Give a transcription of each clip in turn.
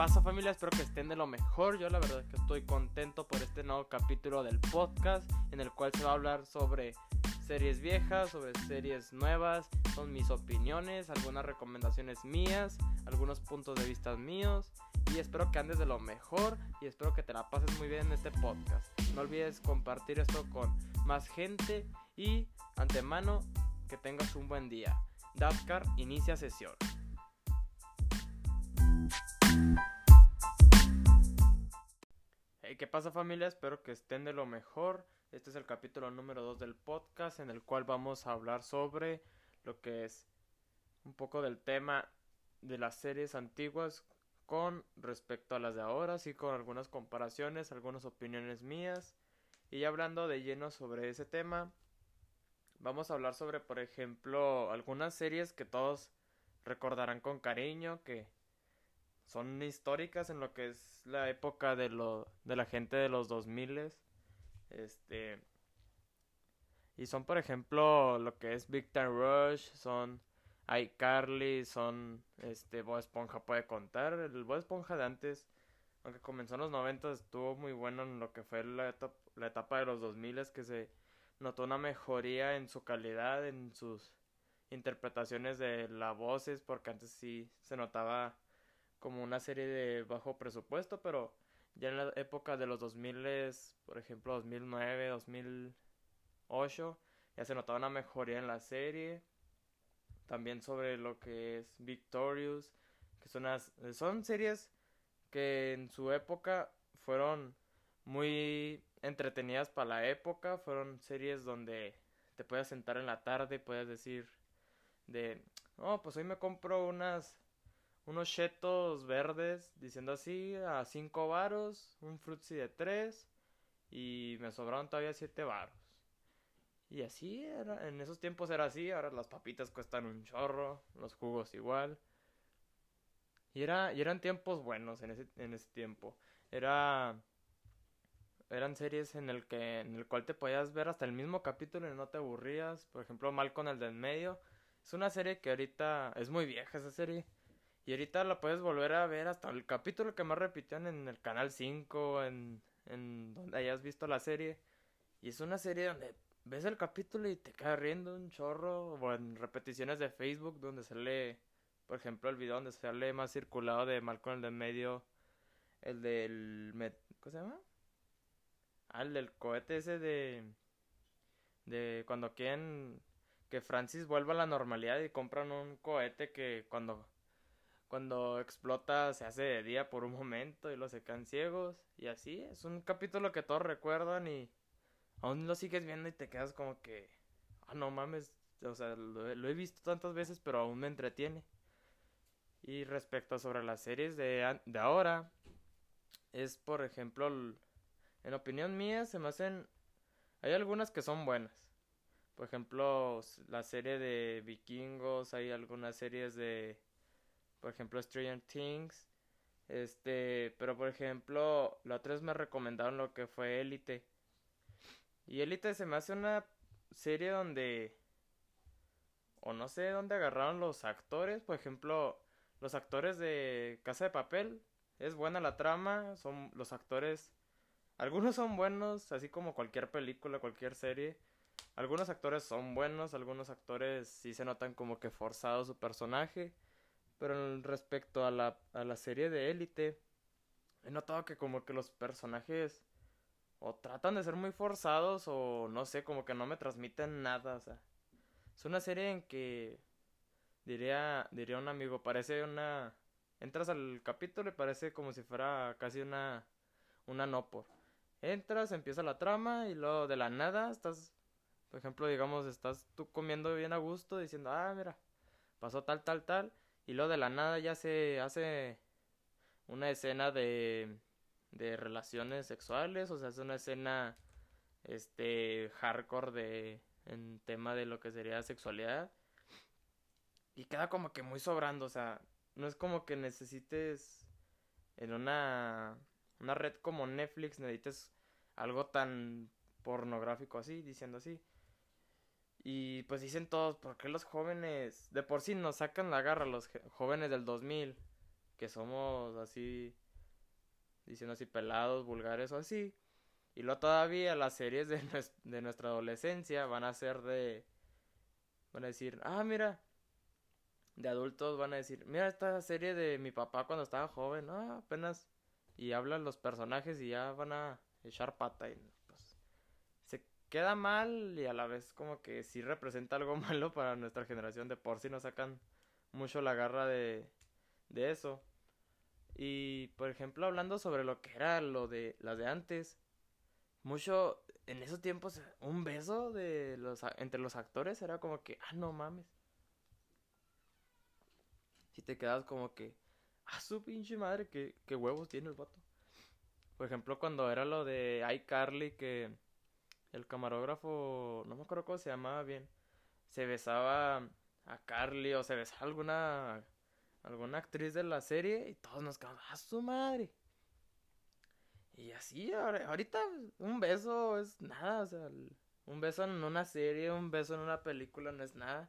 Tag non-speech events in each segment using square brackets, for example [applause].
pasa familia? Espero que estén de lo mejor. Yo la verdad es que estoy contento por este nuevo capítulo del podcast en el cual se va a hablar sobre series viejas, sobre series nuevas, son mis opiniones, algunas recomendaciones mías, algunos puntos de vista míos y espero que andes de lo mejor y espero que te la pases muy bien en este podcast. No olvides compartir esto con más gente y antemano que tengas un buen día. Inicia sesión. ¿Qué pasa familia? Espero que estén de lo mejor. Este es el capítulo número 2 del podcast en el cual vamos a hablar sobre lo que es un poco del tema de las series antiguas con respecto a las de ahora, así con algunas comparaciones, algunas opiniones mías. Y hablando de lleno sobre ese tema, vamos a hablar sobre, por ejemplo, algunas series que todos recordarán con cariño, que son históricas en lo que es la época de, lo, de la gente de los 2000 este y son por ejemplo lo que es Victor Rush son iCarly son este Bob Esponja puede contar. El Bob Esponja de antes aunque comenzó en los 90 estuvo muy bueno en lo que fue la etapa, la etapa de los 2000 que se notó una mejoría en su calidad en sus interpretaciones de las voces porque antes sí se notaba como una serie de bajo presupuesto, pero ya en la época de los 2000, por ejemplo 2009, 2008, ya se notaba una mejoría en la serie. También sobre lo que es Victorious, que son, son series que en su época fueron muy entretenidas para la época, fueron series donde te puedes sentar en la tarde y puedes decir de, oh, pues hoy me compro unas unos chetos verdes, diciendo así, a 5 varos, un frutzi de 3 y me sobraron todavía 7 varos. Y así era, en esos tiempos era así, ahora las papitas cuestan un chorro, los jugos igual. Y, era, y eran tiempos buenos en ese, en ese tiempo. Era eran series en el que en el cual te podías ver hasta el mismo capítulo y no te aburrías. Por ejemplo, Mal con el del medio. Es una serie que ahorita es muy vieja esa serie. Y ahorita la puedes volver a ver hasta el capítulo que más repitían en el canal 5, en, en donde hayas visto la serie. Y es una serie donde ves el capítulo y te cae riendo un chorro. O en repeticiones de Facebook donde sale, por ejemplo, el video donde sale más circulado de Malcolm el de medio. El del. ¿Cómo se llama? Ah, el del cohete ese de. De cuando quieren que Francis vuelva a la normalidad y compran un cohete que cuando cuando explota se hace de día por un momento y los se quedan ciegos y así es un capítulo que todos recuerdan y aún lo sigues viendo y te quedas como que ah no mames o sea lo, he visto tantas veces pero aún me entretiene. Y respecto sobre las series de, de ahora es por ejemplo en opinión mía se me hacen hay algunas que son buenas. Por ejemplo la serie de vikingos hay algunas series de por ejemplo Stranger Things, este, pero por ejemplo, la otra vez me recomendaron lo que fue Elite. Y Elite se me hace una serie donde o no sé dónde agarraron los actores, por ejemplo, los actores de Casa de Papel, es buena la trama, son los actores algunos son buenos, así como cualquier película, cualquier serie. Algunos actores son buenos, algunos actores sí se notan como que forzado su personaje. Pero respecto a la, a la serie de élite, he notado que como que los personajes o tratan de ser muy forzados o no sé, como que no me transmiten nada, o sea. Es una serie en que diría diría un amigo, parece una entras al capítulo y parece como si fuera casi una una no por. Entras, empieza la trama y luego de la nada estás por ejemplo, digamos, estás tú comiendo bien a gusto diciendo, "Ah, mira, pasó tal tal tal" Y luego de la nada ya se hace una escena de, de relaciones sexuales, o sea, es una escena este hardcore de en tema de lo que sería sexualidad. Y queda como que muy sobrando, o sea, no es como que necesites en una una red como Netflix necesites algo tan pornográfico así, diciendo así. Y pues dicen todos, ¿por qué los jóvenes de por sí nos sacan la garra los jóvenes del 2000? que somos así, diciendo así, pelados, vulgares o así. Y luego todavía las series de, nuestra adolescencia van a ser de... Van a decir, ah, mira, de adultos van a decir, mira esta serie de mi papá cuando estaba joven, ah, apenas... Y hablan los personajes y ya van a echar pata y queda mal y a la vez como que sí representa algo [laughs] malo para nuestra generación de por sí nos sacan mucho la garra de, de eso. Y por ejemplo hablando sobre lo que era lo de las de antes, mucho en esos tiempos un beso de los entre los actores era como que ah no mames si te quedas como que ah su pinche madre que, que huevos tiene el vato por ejemplo cuando era lo de iCarly que el camarógrafo no me acuerdo cómo se llamaba bien se besaba a Carly o se besaba a alguna alguna actriz de la serie y todos nos quedamos ah su madre y así, ahorita un beso es nada, o sea, un beso en una serie, un beso en una película no es nada.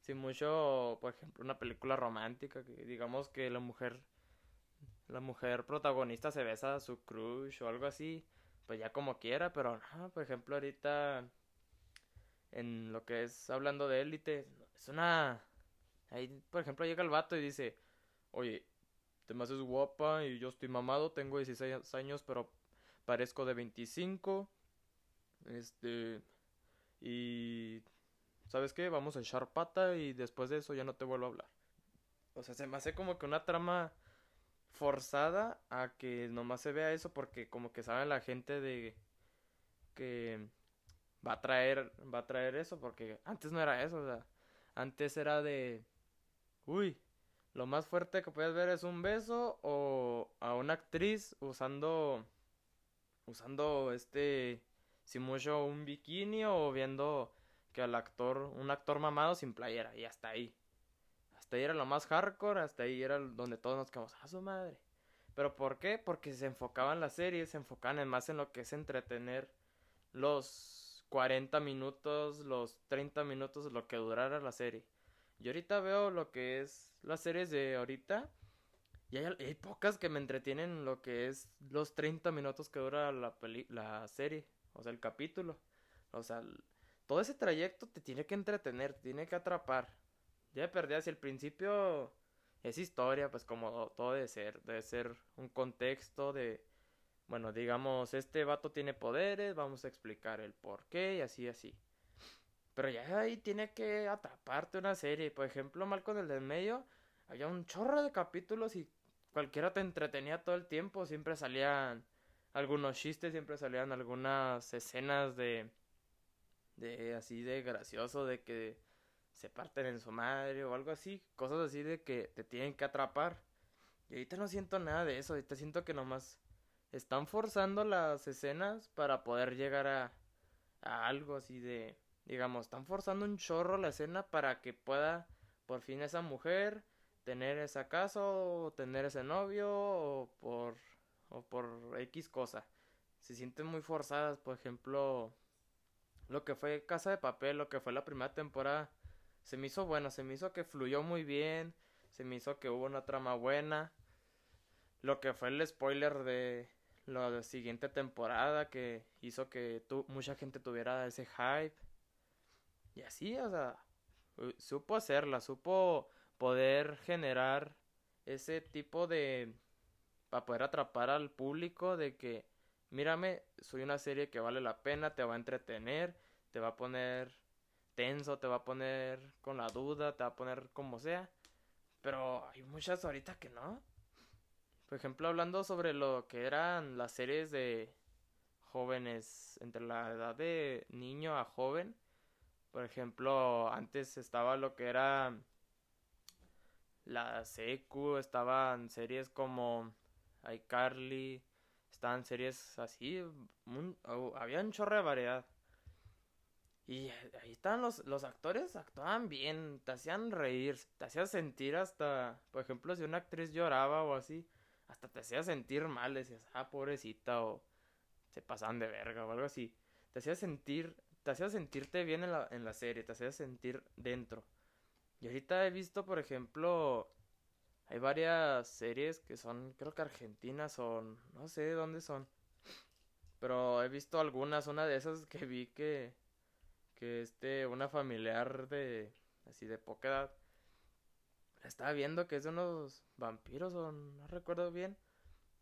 Si mucho, por ejemplo, una película romántica, que digamos que la mujer, la mujer protagonista se besa a su crush o algo así, pues ya como quiera, pero no, por ejemplo, ahorita en lo que es hablando de élite, es una... Ahí, por ejemplo, llega el vato y dice, oye, te me haces guapa y yo estoy mamado, tengo 16 años, pero parezco de 25. Este. Y. ¿Sabes qué? Vamos a echar pata y después de eso ya no te vuelvo a hablar. O sea, se me hace como que una trama forzada a que nomás se vea eso porque como que saben la gente de que va a traer va a traer eso porque antes no era eso, o sea, antes era de uy, lo más fuerte que puedes ver es un beso o a una actriz usando usando este si mucho un bikini o viendo que al actor un actor mamado sin playera y hasta ahí hasta ahí era lo más hardcore hasta ahí era donde todos nos quedamos a su madre pero por qué porque se enfocaban las series se enfocaban más en lo que es entretener los 40 minutos los 30 minutos lo que durara la serie yo ahorita veo lo que es las series de ahorita. Y hay, pocas que me entretienen lo que es los 30 minutos que dura la, la serie. O sea, el capítulo. O sea, todo ese trayecto te tiene que entretener, te tiene que atrapar. Ya perdí hacia el principio es historia, pues como todo debe ser. Debe ser un contexto de... Bueno, digamos, este vato tiene poderes, vamos a explicar el por qué y así, así. Pero ya ahí tiene que atraparte una serie. Por ejemplo, mal con el del medio, había un chorro de capítulos y cualquiera te entretenía todo el tiempo. Siempre salían algunos chistes, siempre salían algunas escenas de. de así de gracioso, de que se parten en su madre o algo así. Cosas así de que te tienen que atrapar. Y ahorita no siento nada de eso. Ahorita siento que nomás están forzando las escenas para poder llegar a, algo así de digamos, están forzando un chorro la escena para que pueda por fin esa mujer tener esa casa o tener ese novio o por o por X cosa. Se sienten muy forzadas, por ejemplo, lo que fue Casa de Papel, lo que fue la primera temporada, se me hizo bueno, se me hizo que fluyó muy bien, se me hizo que hubo una trama buena. Lo que fue el spoiler de la siguiente temporada que hizo que tu, mucha gente tuviera ese hype. Y así, o sea, supo hacerla, supo poder generar ese tipo de... para poder atrapar al público de que, mírame, soy una serie que vale la pena, te va a entretener, te va a poner tenso, te va a poner con la duda, te va a poner como sea. Pero hay muchas ahorita que no. Por ejemplo, hablando sobre lo que eran las series de jóvenes entre la edad de niño a joven, por ejemplo, antes estaba lo que era la secu, estaban series como iCarly, estaban series así, había un chorro de variedad. Y ahí estaban los, los actores, actuaban bien, te hacían reír, te hacían sentir hasta, por ejemplo, si una actriz lloraba o así, hasta te hacía sentir mal, decías, ah, pobrecita, o se pasaban de verga o algo así. Te hacía sentir te hacía sentirte bien en la, en la serie, te hacía sentir dentro. Y ahorita he visto, por ejemplo, hay varias series que son, creo que argentinas o no sé dónde son. Pero he visto algunas, una de esas que vi que, que este, una familiar de, así de poca edad, estaba viendo que es de unos vampiros o no recuerdo bien.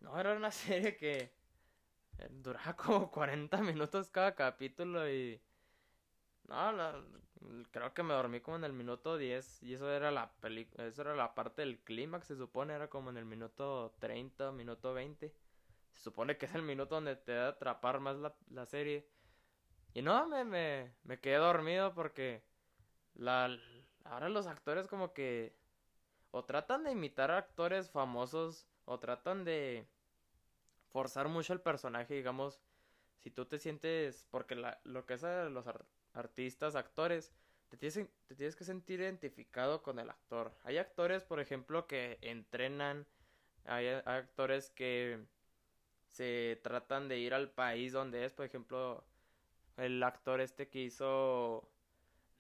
No, era una [laughs] serie que eh, duraba como 40 minutos cada capítulo y... No, creo que me dormí como en el minuto 10 y eso era la eso era la parte del clímax, se supone, era como en el minuto 30, minuto 20. Se supone que es el minuto donde te da atrapar más la, la serie. Y no, me, me, me quedé dormido porque la, ahora los actores como que o tratan de imitar a actores famosos o tratan de forzar mucho el personaje, digamos, si tú te sientes, porque la, lo que es los artistas, actores, te tienes, te tienes que sentir identificado con el actor. Hay actores, por ejemplo, que entrenan, hay, actores que se tratan de ir al país donde es, por ejemplo, el actor este que hizo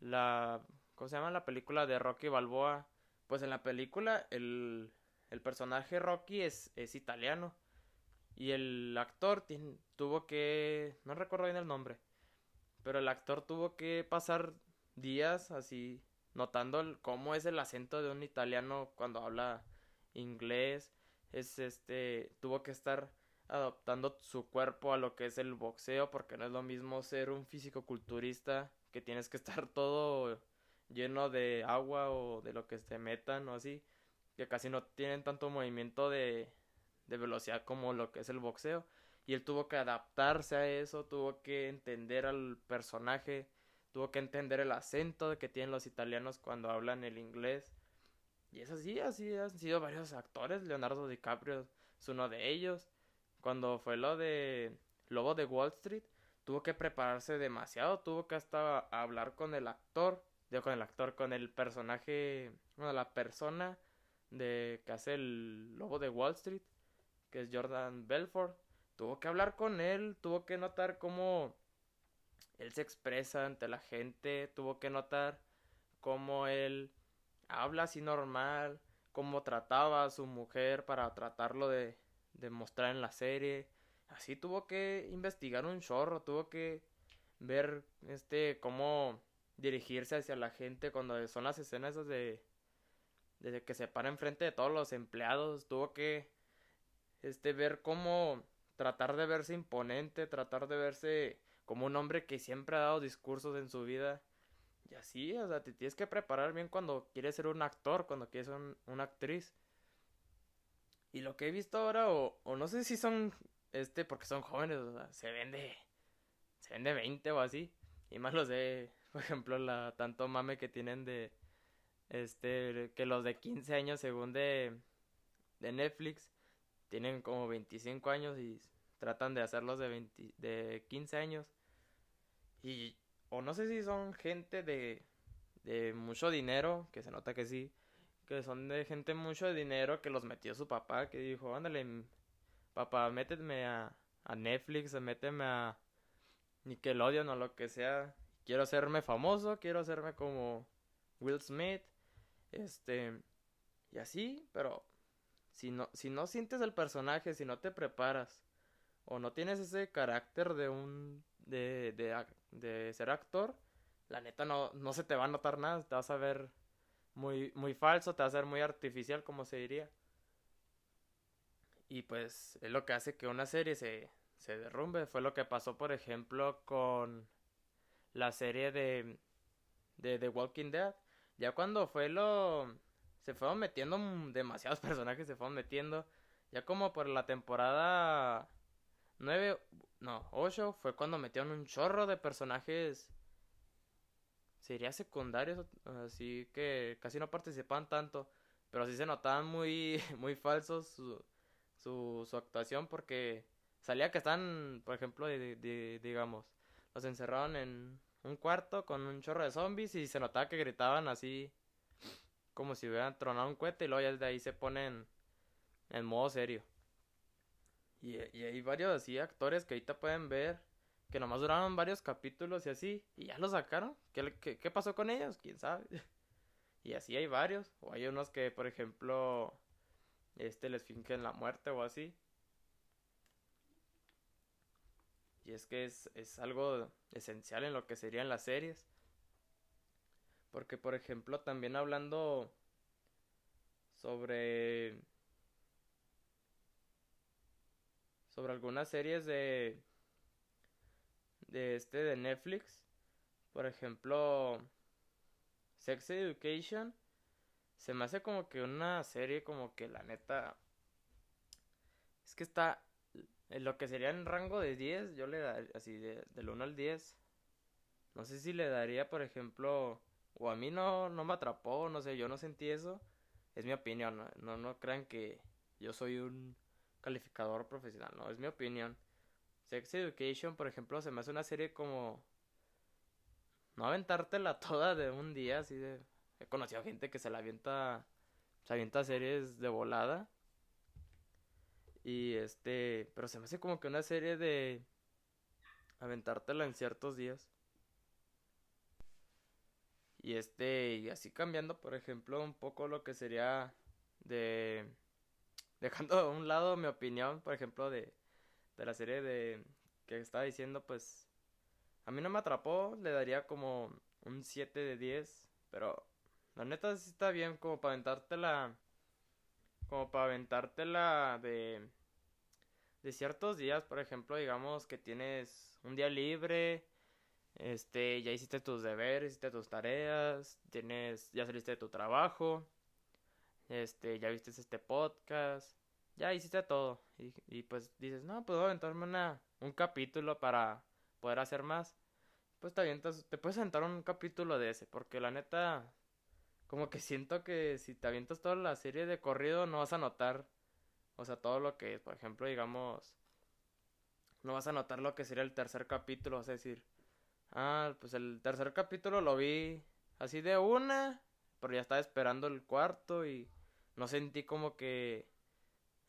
la, ¿cómo se llama? La película de Rocky Balboa. Pues en la película el, el personaje Rocky es, es italiano. Y el actor tuvo que... No recuerdo bien el nombre. Pero el actor tuvo que pasar días así notando cómo es el acento de un italiano cuando habla inglés. Es este... Tuvo que estar adaptando su cuerpo a lo que es el boxeo porque no es lo mismo ser un físico culturista que tienes que estar [laughs] todo lleno de agua o de lo que se metan o así que casi no tienen tanto movimiento de de velocidad como lo que es el boxeo. Y él tuvo que adaptarse a eso, tuvo que entender al personaje, tuvo que entender el acento que tienen los italianos cuando hablan el inglés. Y es así, así han sido varios actores. Leonardo DiCaprio es uno de ellos. Cuando fue lo de Lobo de Wall Street, tuvo que prepararse demasiado, tuvo que hasta hablar con el actor, digo con el actor, con el personaje, bueno, la persona de que hace el Lobo de Wall Street que es Jordan Belfort, tuvo que hablar con él, tuvo que notar cómo él se expresa ante la gente, tuvo que notar cómo él habla así normal, cómo trataba a su mujer para tratarlo de, de mostrar en la serie. Así tuvo que investigar un chorro, tuvo que ver este cómo dirigirse hacia la gente cuando son las escenas de de que se para enfrente de todos los empleados, tuvo que este, ver cómo tratar de verse imponente, tratar de verse como un hombre que siempre ha dado discursos en su vida. Y así, o sea, te tienes que preparar bien cuando quieres ser un actor, cuando quieres ser una actriz. Y lo que he visto ahora, o, o no sé si son, este, porque son jóvenes, o sea, se vende, se vende 20 o así. Y más los de, [laughs] por ejemplo, la tanto mame que tienen de, este, que los de 15 años según de, de Netflix tienen como 25 años y tratan de hacerlos de, 20, de 15 años. Y, o no sé si son gente de, de mucho dinero, que se nota que sí, que son de gente mucho dinero que los metió su papá, que dijo, ándale, papá, méteme a, a Netflix, méteme a Nickelodeon o lo que sea. Quiero hacerme famoso, quiero hacerme como Will Smith, este, y así, pero si no, si no sientes el personaje, si no te preparas, o no tienes ese carácter de un, de, de, de ser actor, la neta no, no se te va a notar nada, te vas a ver muy, muy falso, te vas a ver muy artificial, como se diría. Y pues es lo que hace que una serie se, se derrumbe. Fue lo que pasó, por ejemplo, con la serie de, de The Walking Dead. Ya cuando fue lo, se fueron metiendo demasiados [laughs] personajes, se fueron metiendo. Ya como por la temporada 9, no, 8 fue cuando metieron un chorro de personajes. Sería secundarios, así que casi no participaban tanto. Pero sí se notaban muy, [laughs] muy falsos su, su, su actuación porque salía que están, por ejemplo, de, digamos, los encerraron en un cuarto con un chorro de zombies y se notaba que gritaban así como si hubieran tronado un cohete y luego ya desde ahí se ponen en modo serio. Y, hay varios así actores que ahorita pueden ver que nomás duraron varios capítulos y así, y ya lo sacaron. ¿Qué, qué, pasó con ellos? ¿Quién sabe? [laughs] y así hay varios. O hay unos que, por ejemplo, este les fingen la muerte o así. Y es que es, es algo esencial en lo que serían las series. Porque, por ejemplo, también hablando sobre sobre algunas series de de este de Netflix. Por ejemplo Sex Education. Se me hace como que una serie como que la neta es que está en lo que sería en rango de 10 yo le daría así de, del 1 al 10 no sé si le daría por ejemplo o a mí no no me atrapó no sé yo no sentí eso. Es mi opinión no no, crean que yo soy un calificador profesional no es mi opinión Sex Education por ejemplo se me hace una serie como no aventártela [laughs] toda de un día así de he conocido gente que se la avienta se avienta series de volada. Y este pero se me hace como que una serie de aventártela en ciertos días. Y este y así cambiando por ejemplo un poco lo que sería de dejando a un lado mi opinión por ejemplo de de la serie de que estaba diciendo pues a mí no me atrapó, le daría como un 7 de 10, pero la neta sí está bien como para aventártela como para aventártela de de ciertos días, por ejemplo, digamos que tienes un día libre, este, ya hiciste tus deberes, hiciste tus tareas, tienes, ya saliste de tu trabajo, este, ya viste este podcast, ya hiciste todo, y, pues dices, no, puedo aventarme una, un capítulo para poder hacer más, pues te avientas, te puedes aventar un capítulo de ese, porque la neta, como que siento que si te avientas toda la serie de corrido no vas a notar, o sea, todo lo que, por ejemplo, digamos, no vas a notar lo que sería el tercer capítulo, es decir, ah, pues el tercer capítulo lo vi así de una, pero ya estaba esperando el cuarto y no sentí como que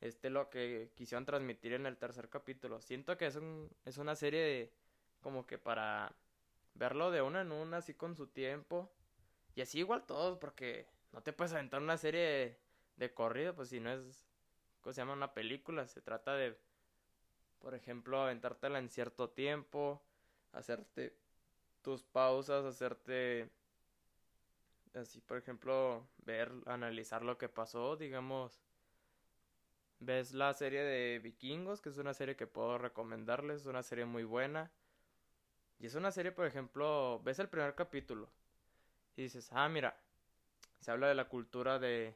este lo que quisieron transmitir en el tercer capítulo. Siento que es un es una serie de como que para verlo de una en una así con su tiempo y así igual todos porque no te puedes aventar una serie de, corrido pues si no es ¿cómo se llama una película? Se trata de por ejemplo aventártela en cierto tiempo, hacerte tus pausas, hacerte así por ejemplo ver analizar lo que pasó, digamos ves la serie de Vikingos, que es una serie que puedo recomendarles, es una serie muy buena. Y es una serie, por ejemplo, ves el primer capítulo y dices, ah, mira, se habla de la cultura de,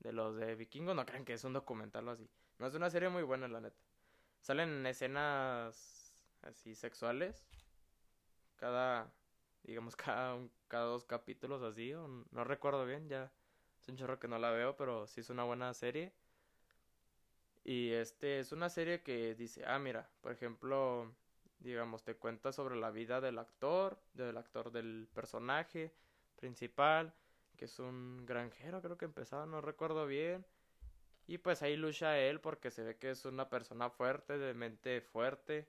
de los de vikingos, no crean que es un documental o así. No es una serie muy buena, la neta. Salen escenas así sexuales, cada, digamos, [laughs] cada, cada dos capítulos así, o no recuerdo bien, ya es un chorro que no la veo, pero sí es una buena serie. Y este es una serie que dice, ah, mira, por ejemplo, digamos, te cuenta sobre la vida del actor, del actor del personaje principal, que es un granjero, creo que empezaba, no recuerdo bien. Y pues ahí lucha él porque se ve que es una persona fuerte, de mente fuerte.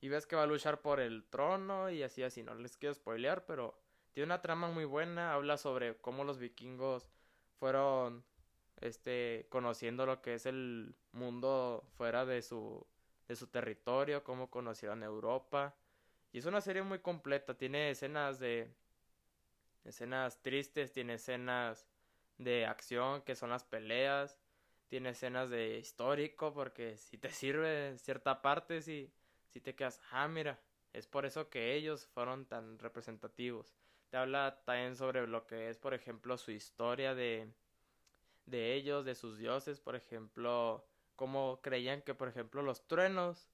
Y ves que va a luchar por el trono y así, así, no les quiero spoilear, pero tiene una trama muy buena, habla sobre cómo los vikingos fueron este conociendo lo que es el mundo fuera de su de su territorio, cómo conocieron Europa. Y es una serie muy completa, tiene escenas de escenas tristes, tiene escenas de acción que son las peleas, tiene escenas de histórico porque si te sirve cierta parte si si te quedas, ah, mira, es por eso que ellos fueron tan representativos. Te habla también sobre lo que es, por ejemplo, su historia de de ellos, de sus dioses, por ejemplo, como creían que, por ejemplo, los truenos,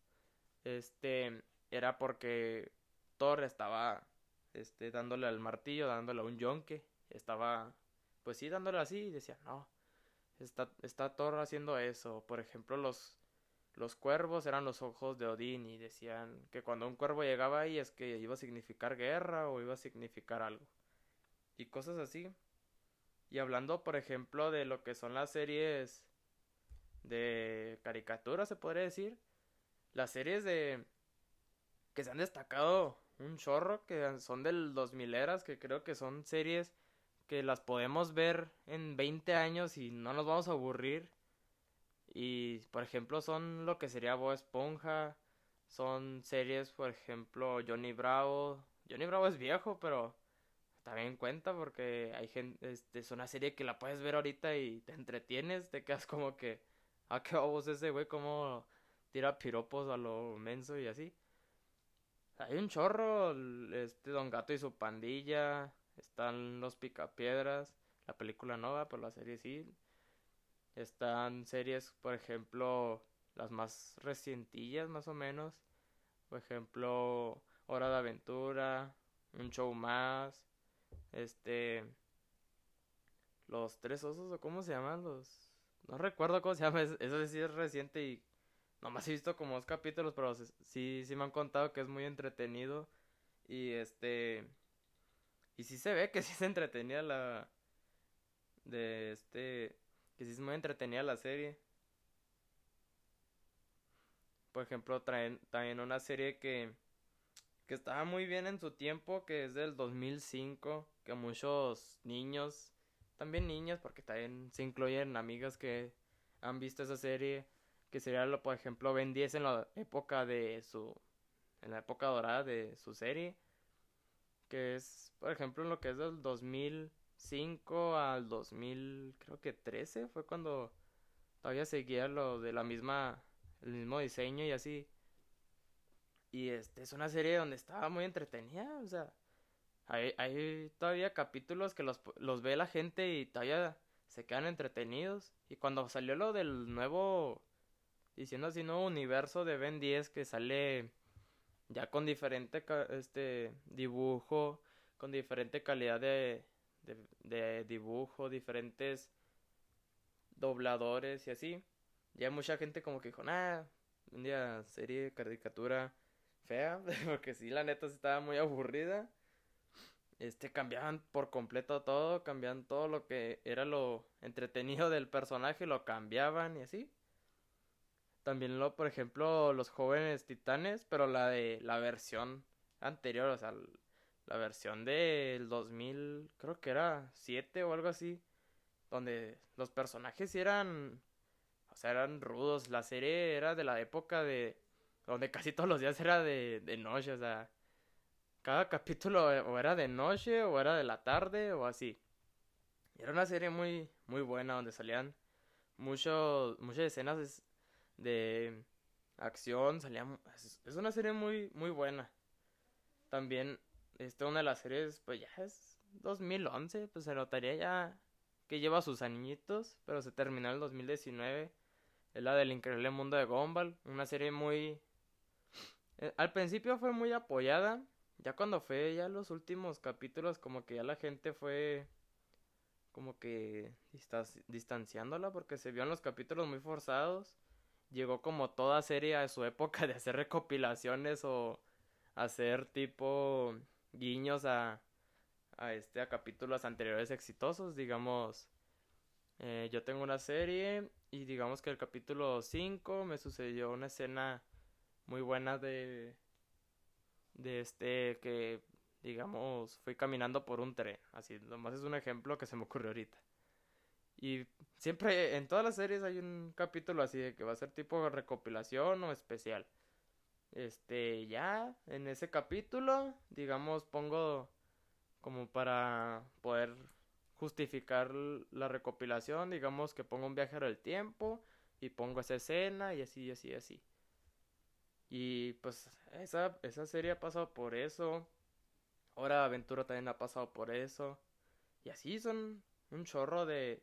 este, era porque Thor estaba, este, dándole al martillo, dándole a un yonque, estaba, pues sí, dándole así, y decía, no, está, está Thor haciendo eso, por ejemplo, los, los cuervos eran los ojos de Odín y decían que cuando un cuervo llegaba ahí es que iba a significar guerra o iba a significar algo. Y cosas así. Y hablando, por ejemplo, de lo que son las series de caricatura, se podría decir. Las series de que se han destacado un chorro, que son del 2000 eras, que creo que son series que las podemos ver en 20 años y no nos vamos a aburrir. Y por ejemplo son lo que sería Bob Esponja, son series, por ejemplo, Johnny Bravo. Johnny Bravo es viejo, pero también cuenta porque hay gente, este, es una serie que la puedes ver ahorita y te entretienes, te quedas como que, ¿a ah, qué vos ese güey? ¿Cómo tira piropos a lo menso y así? Hay un chorro, este Don Gato y su pandilla, están los Picapiedras, la película no, pero la serie sí. Están series, por ejemplo, las más recientillas más o menos. Por ejemplo, Hora de Aventura, Un Show Más, este... Los Tres Osos, o cómo se llaman los... No recuerdo cómo se llama, eso sí es reciente y nomás he visto como dos capítulos, pero sí, sí me han contado que es muy entretenido. Y este... Y sí se ve que sí se entretenida la... De este... Que sí es muy entretenida la serie. Por ejemplo, traen también una serie que... Que estaba muy bien en su tiempo, que es del 2005. Que muchos niños... También niñas, porque también se incluyen amigas que han visto esa serie. Que sería, por ejemplo, Ben 10 en la época de su... En la época dorada de su serie que es, por ejemplo, en lo que es del 2005 al 2000, creo que 13, fue cuando todavía seguía lo de la misma, el mismo diseño y así. Y este es una serie donde estaba muy entretenida, o sea, hay, hay todavía capítulos que los, los ve la gente y todavía se quedan entretenidos. Y cuando salió lo del nuevo, diciendo así, nuevo universo de Ben 10 que sale ya con diferente este dibujo, con diferente calidad de, de, dibujo, diferentes dobladores y así. Ya mucha gente como que dijo, nah, un día serie, caricatura fea, [laughs] porque sí, la neta estaba muy aburrida. Este, cambiaban por completo todo, cambiaban todo lo que era lo entretenido del personaje, lo cambiaban y así. También lo, por ejemplo, los jóvenes titanes, pero la de la versión anterior, o sea, la versión del 2000, creo que era 7 o algo así, donde los personajes eran, o sea, eran rudos. La serie era de la época de, donde casi todos los días era de, de noche, o sea, cada capítulo o era de noche o era de la tarde o así. Era una serie muy, muy buena donde salían muchos, muchas escenas de acción, salía es una serie muy muy buena. También este una de las series pues ya es 2011, pues se notaría ya que lleva sus añitos, pero se terminó en el 2019. Es la del increíble mundo de Gumball, una serie muy eh, al principio fue muy apoyada, ya cuando fue ya los últimos capítulos como que ya la gente fue como que distanciándola porque se vio en los capítulos muy forzados. Llegó como toda serie a su época de hacer recopilaciones o hacer tipo guiños a, a este a capítulos anteriores exitosos. Digamos eh, yo tengo una serie y digamos que el capítulo 5 me sucedió una escena muy buena de de este que digamos fui caminando por un tren así nomás es un ejemplo que se me ocurrió ahorita y siempre en todas las series hay un capítulo así de que va a ser tipo recopilación o especial. Este, ya en ese capítulo, digamos, pongo como para poder justificar la recopilación, digamos que pongo un viajero del tiempo y pongo esa escena y así, y así, y así. Y pues esa, esa serie ha pasado por eso. Hora de Aventura también ha pasado por eso. Y así son un chorro de,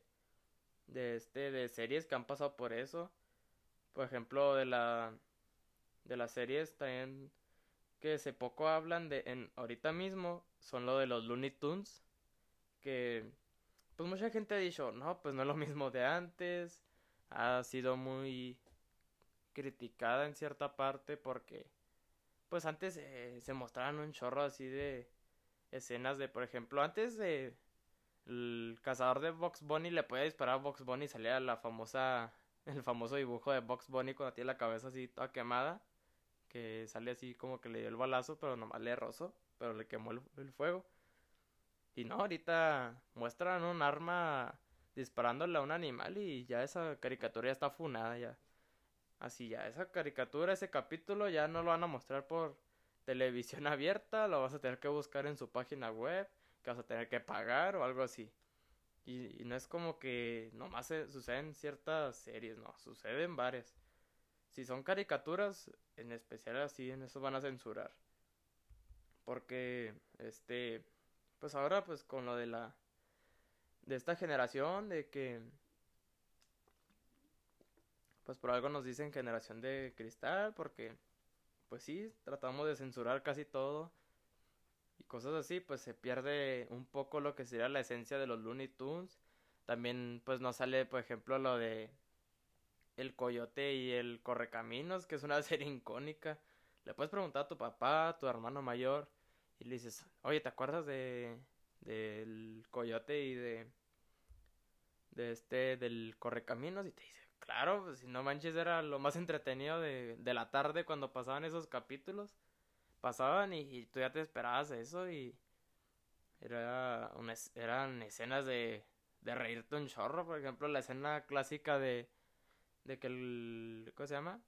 de este de series que han pasado por eso. Por ejemplo, de la de las series también que se poco hablan de en ahorita mismo son lo de los Looney Tunes que pues mucha gente ha dicho, "No, pues no es lo mismo de antes." Ha sido muy criticada en cierta parte porque pues antes se mostraban un chorro así de escenas de, por ejemplo, antes de el cazador de Box Bunny le puede disparar a Box Bunny y salía la famosa [laughs] el famoso dibujo de Box Bunny cuando tiene la cabeza así toda quemada que sale así como que le dio el balazo pero nomás le rozó pero le quemó el, fuego Y no, ahorita muestran un arma disparándole a un animal y ya esa caricatura ya está funada ya. Así ya, esa caricatura, ese capítulo ya no lo van a mostrar por televisión [laughs] abierta, lo vas a tener que buscar en su página web, que vas a tener que pagar o algo así. Y, no es como que nomás se, suceden ciertas series, no, suceden varias. Si son caricaturas, en especial así, en eso van a censurar. Porque, este, pues ahora pues con lo de la, de esta generación, de que, pues por algo nos dicen generación de cristal, porque, pues sí, tratamos de censurar casi todo y cosas así, pues se pierde un poco lo que sería la esencia de los Looney Tunes. También pues no sale, por ejemplo, lo de El Coyote y el Correcaminos, que es una [laughs] serie icónica. Le puedes preguntar a tu papá, a tu hermano mayor, y le dices, oye, ¿te acuerdas de del Coyote y de de este del Correcaminos? Y te dice, claro, pues si no manches era lo más entretenido de, de la tarde cuando pasaban esos capítulos. Pasaban y, tú ya te esperabas eso y era eran escenas de, de reírte un chorro, por ejemplo, la escena clásica de, de que el, ¿cómo se llama?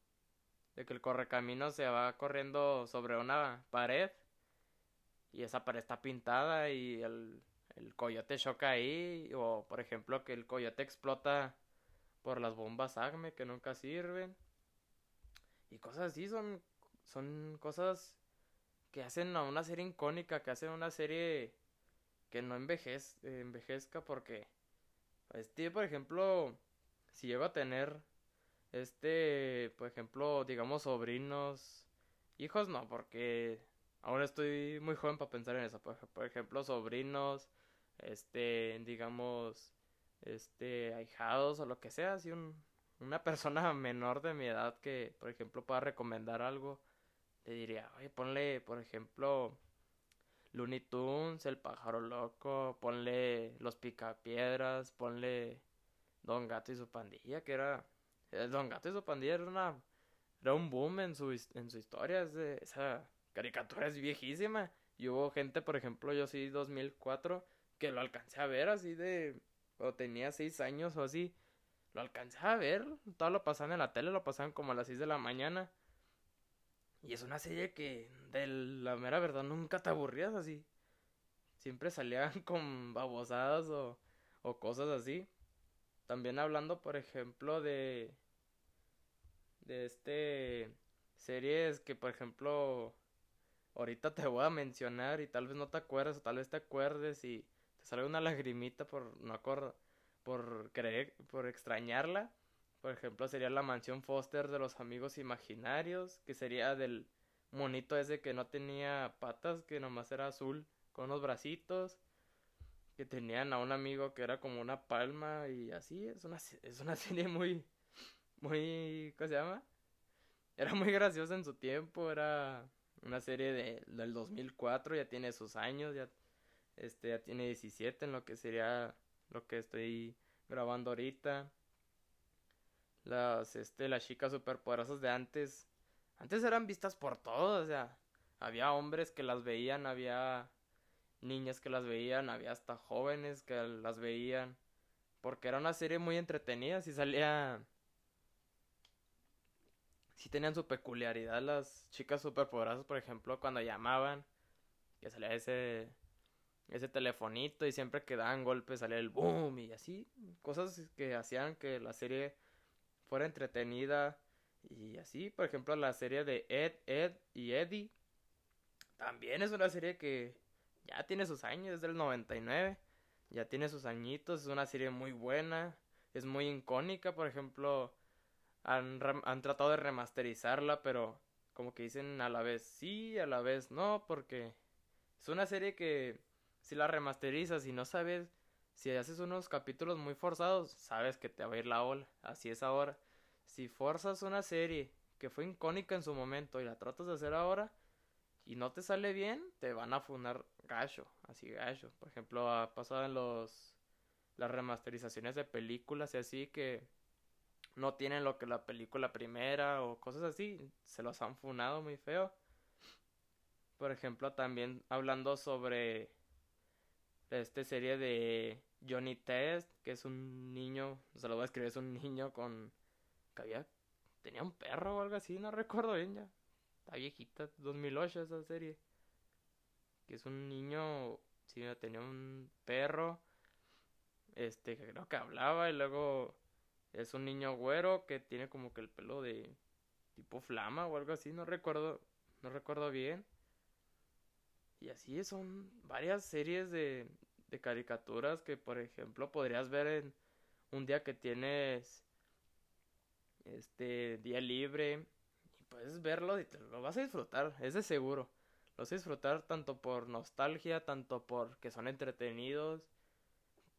De que el correcamino se va corriendo sobre una pared y esa pared está pintada y el, el coyote choca ahí. O por ejemplo que el coyote explota por las bombas ACME que nunca sirven. Y cosas así son son cosas que hacen una serie icónica, que hacen una serie que no envejez, envejezca porque este, por ejemplo, si llego a tener este, por ejemplo, digamos sobrinos, hijos no, porque ahora estoy muy joven para pensar en eso, por, ejemplo, sobrinos, este, digamos, este, ahijados o lo que sea, si un, una [laughs] persona menor de mi edad que, por ejemplo, pueda recomendar algo te diría, oye, ponle, por ejemplo, Looney Tunes, El Pájaro Loco, ponle Los Picapiedras, ponle Don Gato y su pandilla, que era... Eh, Don Gato y su pandilla era una... Era un boom en su, en su historia, esa caricatura es viejísima. Y hubo gente, por ejemplo, yo sí 2004, que lo alcancé a ver así de... o tenía 6 años o así. Lo alcancé a ver, todo lo pasaban en la tele, lo pasaban como a las 6 de la mañana. Y es una serie que, de la mera verdad, nunca te aburrías así. Siempre salían [laughs] con babosadas o, o cosas así. También hablando, por ejemplo, de. de este. series que, por ejemplo. ahorita te voy a mencionar y tal vez no te acuerdas o tal vez te acuerdes y sale una lagrimita por no acordar. por creer, por extrañarla. Por ejemplo, sería la mansión Foster de los amigos imaginarios, que sería del monito ese que no tenía patas, que nomás era azul, con unos bracitos, que tenían a un amigo que era como una palma y así, es una, es una [laughs] serie muy, muy, ¿cómo se llama? Era muy graciosa en su tiempo, era una serie de, del 2004, ya tiene sus años, ya, este, ya tiene 17 en lo que sería lo que estoy grabando ahorita. Las, este, las chicas superpoderosas de antes, antes eran vistas por todos, o sea, había hombres que las veían, había niñas que las veían, había hasta jóvenes que las veían, porque era una serie muy entretenida, si salía, si tenían su peculiaridad las chicas superpoderosas, por ejemplo, cuando llamaban, que salía ese ese telefonito y siempre que daban golpes salía el boom y así, cosas que hacían que la serie fuera entretenida y así, por ejemplo, la serie de Ed, Ed y Eddie también es una serie que ya tiene sus años, es del 99, ya tiene sus añitos, es una serie muy buena, es muy icónica, por ejemplo, han, han tratado de remasterizarla, pero como que dicen a la vez sí, a la vez no, porque es una serie que si la remasterizas y no sabes si haces unos capítulos muy forzados, sabes que te va a ir la ola. Así es ahora. Si forzas una serie que fue icónica en su momento y la tratas de hacer ahora y no te sale bien, te van a funar gacho, así gacho. Por ejemplo, ha pasado en los las remasterizaciones de películas y así que no tienen lo que la película primera o cosas así, se los han funado muy feo. Por ejemplo, también hablando sobre esta serie de Johnny Test, que es un niño, se lo voy a escribir, es un niño con... que había... tenía un perro o algo así, no recuerdo bien ya. Está viejita, 2008 esa serie. Que es un niño, sí, tenía un perro, este, que creo que hablaba y luego es un niño güero que tiene como que el pelo de tipo flama o algo así, no recuerdo, no recuerdo bien. Y así son varias series de, caricaturas que, por ejemplo, podrías ver en un día que tienes este día libre y puedes verlo y te lo vas a disfrutar, es de seguro. Lo vas a disfrutar tanto por nostalgia, tanto por que son entretenidos,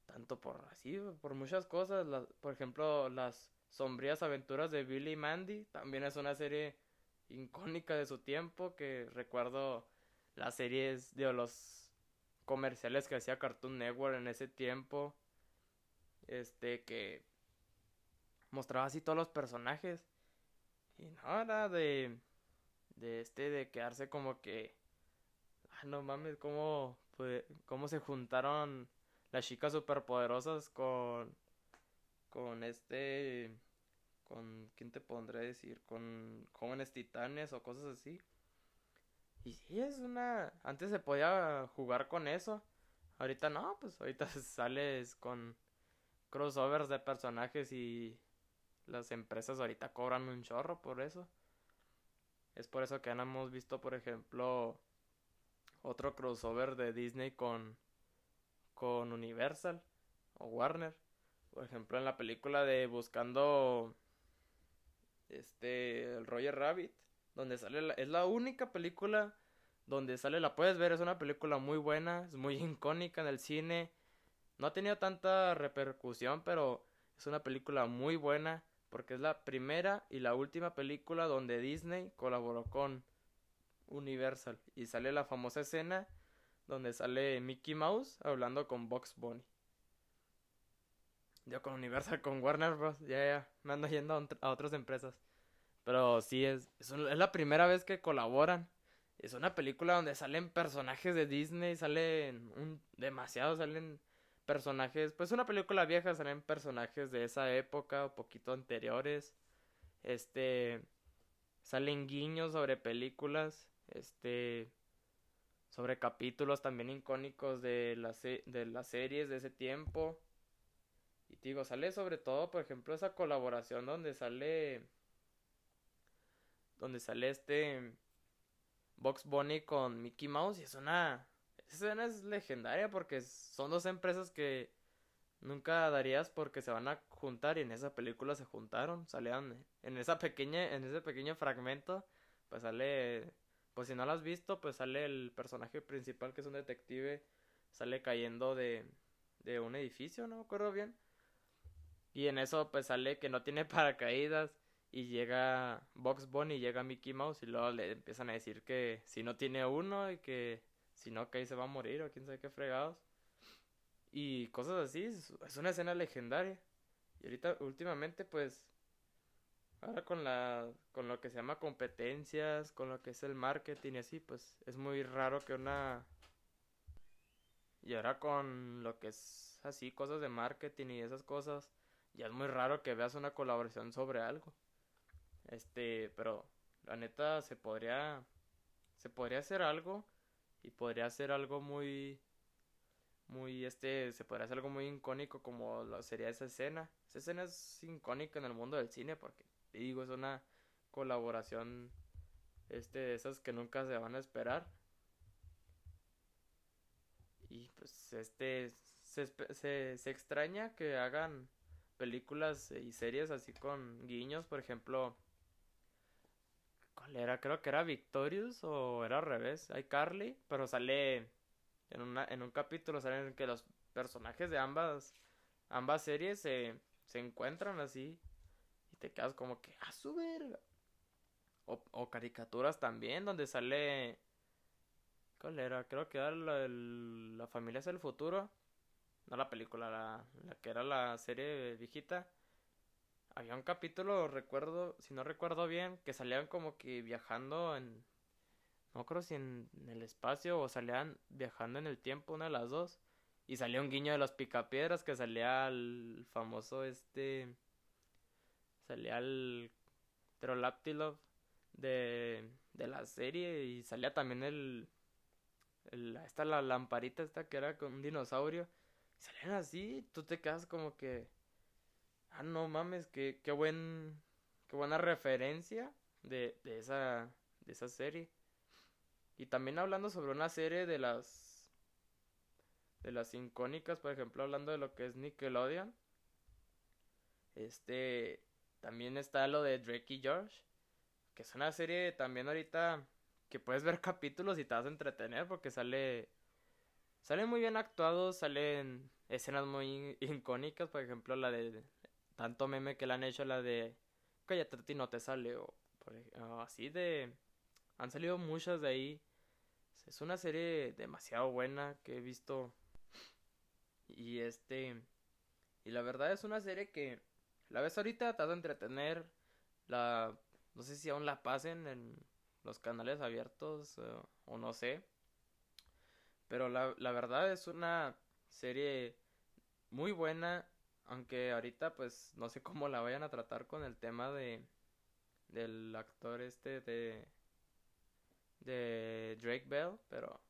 tanto por así, por muchas cosas. por ejemplo, las sombrías aventuras de Billy y Mandy también es una serie icónica de su tiempo que recuerdo las series de los comerciales que hacía Cartoon Network en ese tiempo. Este que mostraba así todos los personajes. Y nada de. De este, de quedarse como que. Ah, no mames, cómo. Cómo se juntaron las chicas superpoderosas con. Con este. Con. ¿Quién te pondré a decir? Con jóvenes titanes o cosas así. Y sí, es una... Antes se podía jugar con eso. Ahorita no, pues ahorita [laughs] sales con crossovers de personajes y las empresas ahorita cobran un chorro por eso. Es por eso que no hemos visto, por ejemplo, otro crossover de Disney con, con Universal o Warner. Por ejemplo, en la película de Buscando este el Roger Rabbit donde sale la, es la única película donde sale la puedes ver es una película muy buena es muy [laughs] icónica en el cine. No ha tenido tanta repercusión pero es una película muy buena porque es la primera y la última película donde Disney colaboró con Universal. Y sale la famosa escena donde sale Mickey Mouse hablando con Box Bunny. Yo con Universal con Warner Bros. Ya ya me ando yendo a otras empresas pero sí, es, es, la primera vez que colaboran. Es una película donde salen personajes de Disney, salen un, demasiado, salen personajes, pues una película vieja, salen personajes de esa época o poquito anteriores. Este, salen guiños sobre películas, este, sobre capítulos también icónicos de, las de las series de ese tiempo. Y digo, sale sobre todo, por ejemplo, esa colaboración donde sale donde sale este Box Bunny con Mickey Mouse y es una escena es legendaria porque son dos empresas que nunca darías porque se van a juntar y en esa película se juntaron, salían en esa pequeña en ese pequeño fragmento pues sale pues si no lo has visto pues sale el personaje principal que es un detective sale cayendo de de un edificio, no me acuerdo bien. Y en eso pues sale que no tiene [laughs] paracaídas y llega Box Bunny, llega Mickey Mouse y luego le empiezan a decir que si no tiene uno y que si no que ahí se va a morir o quién sabe qué fregados. Y cosas así, es una escena legendaria. Y ahorita últimamente pues ahora con la con lo que se llama competencias, con lo que es el marketing y así, pues es muy raro que una y ahora con lo que es así cosas de marketing y esas cosas, ya es muy raro que veas una colaboración sobre algo. Este, pero la neta se podría se podría hacer algo y podría ser algo muy muy este se podría hacer algo muy icónico como lo sería esa escena. Esa escena es icónica en el mundo del cine porque digo es una colaboración este de esas que nunca se van a esperar. Y pues este se, se, se extraña que hagan películas y series así con guiños, por ejemplo, era? Creo que era Victorious o era al revés. Hay Carly, pero sale en, una, en un capítulo salen que los personajes de ambas ambas series se, se encuentran así y te quedas como que a su verga. O, o caricaturas también donde sale ¿Cuál era? Creo que era la, la familia es el futuro. No la película, la, la que era la serie viejita había un capítulo, recuerdo, si no recuerdo bien, que salían como que viajando en, no creo si en, el espacio o salían viajando en el tiempo, una de las dos. Y salía un guiño de los picapiedras que salía el famoso este. Salía el Trollaptilov de, de la serie y salía también el, el. Esta la lamparita esta que era con un dinosaurio. Y salían así, tú te quedas como que. Ah, no mames, qué, qué buen. Qué buena referencia de, de esa. de esa serie. Y también hablando sobre una serie de las de las icónicas, por ejemplo, hablando de lo que es Nickelodeon. Este, también está lo de Drake y George, que es una serie también ahorita que puedes ver [laughs] capítulos y te vas a entretener porque sale sale muy bien actuado, salen escenas muy icónicas, por ejemplo, la de tanto meme que le han hecho la de Cállate, a no te sale o, así de han salido muchas de ahí. Es una serie demasiado buena que he visto y este. Y la verdad es una serie que. La ves ahorita, te a entretener. La. No sé si aún la pasen en los canales abiertos. Eh, o no sé. Pero la, la verdad es una serie muy buena. Aunque ahorita pues no sé cómo la vayan a tratar con el tema de. Del actor este de. De Drake Bell. Pero.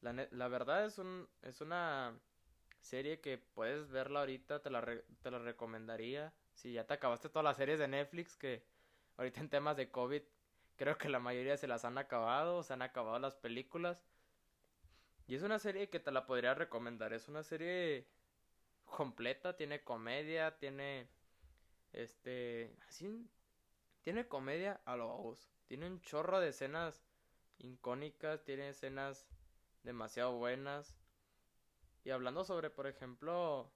La, la verdad es un. Es una serie que puedes verla ahorita, te la, te la recomendaría. Si ya te acabaste todas las series de Netflix, que ahorita en temas de COVID creo que la mayoría se las han acabado, se han acabado las películas. Y es una serie que te la podría recomendar, es una serie completa, tiene comedia, tiene este, así tiene comedia a los tiene un chorro de escenas icónicas, tiene escenas demasiado buenas. Y hablando sobre, por ejemplo,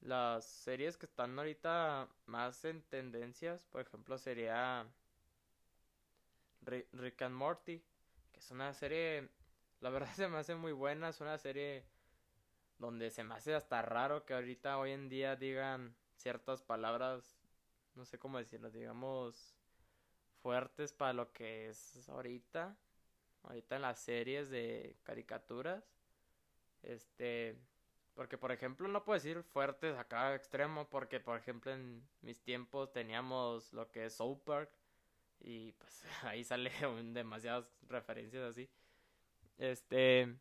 las series que están ahorita más en tendencias, por ejemplo, sería Rick and Morty, que es una serie, la verdad [laughs] se me hace muy buena, es una serie donde se me hace hasta raro que ahorita hoy en día digan ciertas palabras, no sé cómo decirlo, digamos fuertes para lo que es ahorita, ahorita en las series de caricaturas este, porque por ejemplo no puedo decir fuertes acá extremo porque por ejemplo en mis tiempos teníamos lo que es South Park y pues [laughs] ahí sale [laughs] demasiadas referencias así. Este,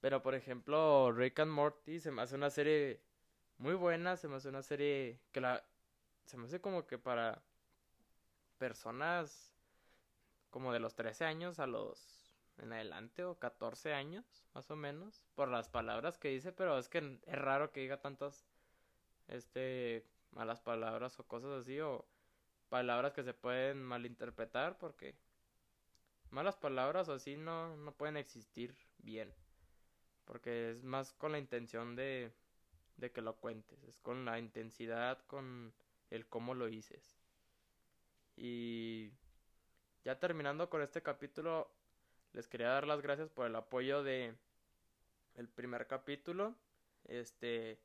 pero por ejemplo Rick and Morty se me hace una serie muy buena, se me hace una serie que la se me hace como que para personas como de los 13 años a los en adelante o 14 años, más o menos, por las palabras que dice, pero es que es raro que diga tantas este malas palabras o cosas así o palabras que se pueden malinterpretar porque malas palabras o así no no pueden existir bien, porque es más con la intención de de que lo cuentes, es con la intensidad, con el cómo lo dices. Y ya terminando con este capítulo, les quería dar las gracias por el apoyo de el primer capítulo. Este,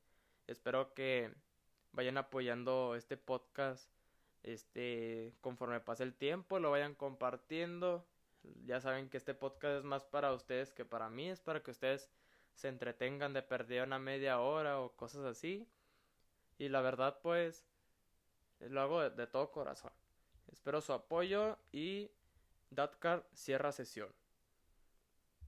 espero que vayan apoyando este podcast este conforme pase el tiempo, lo vayan compartiendo. Ya saben que este podcast es más para ustedes que para mí, es para que ustedes se entretengan de perder una media hora o cosas así. Y la verdad, pues, lo hago de, todo corazón. Espero su apoyo y Datcar cierra sesión.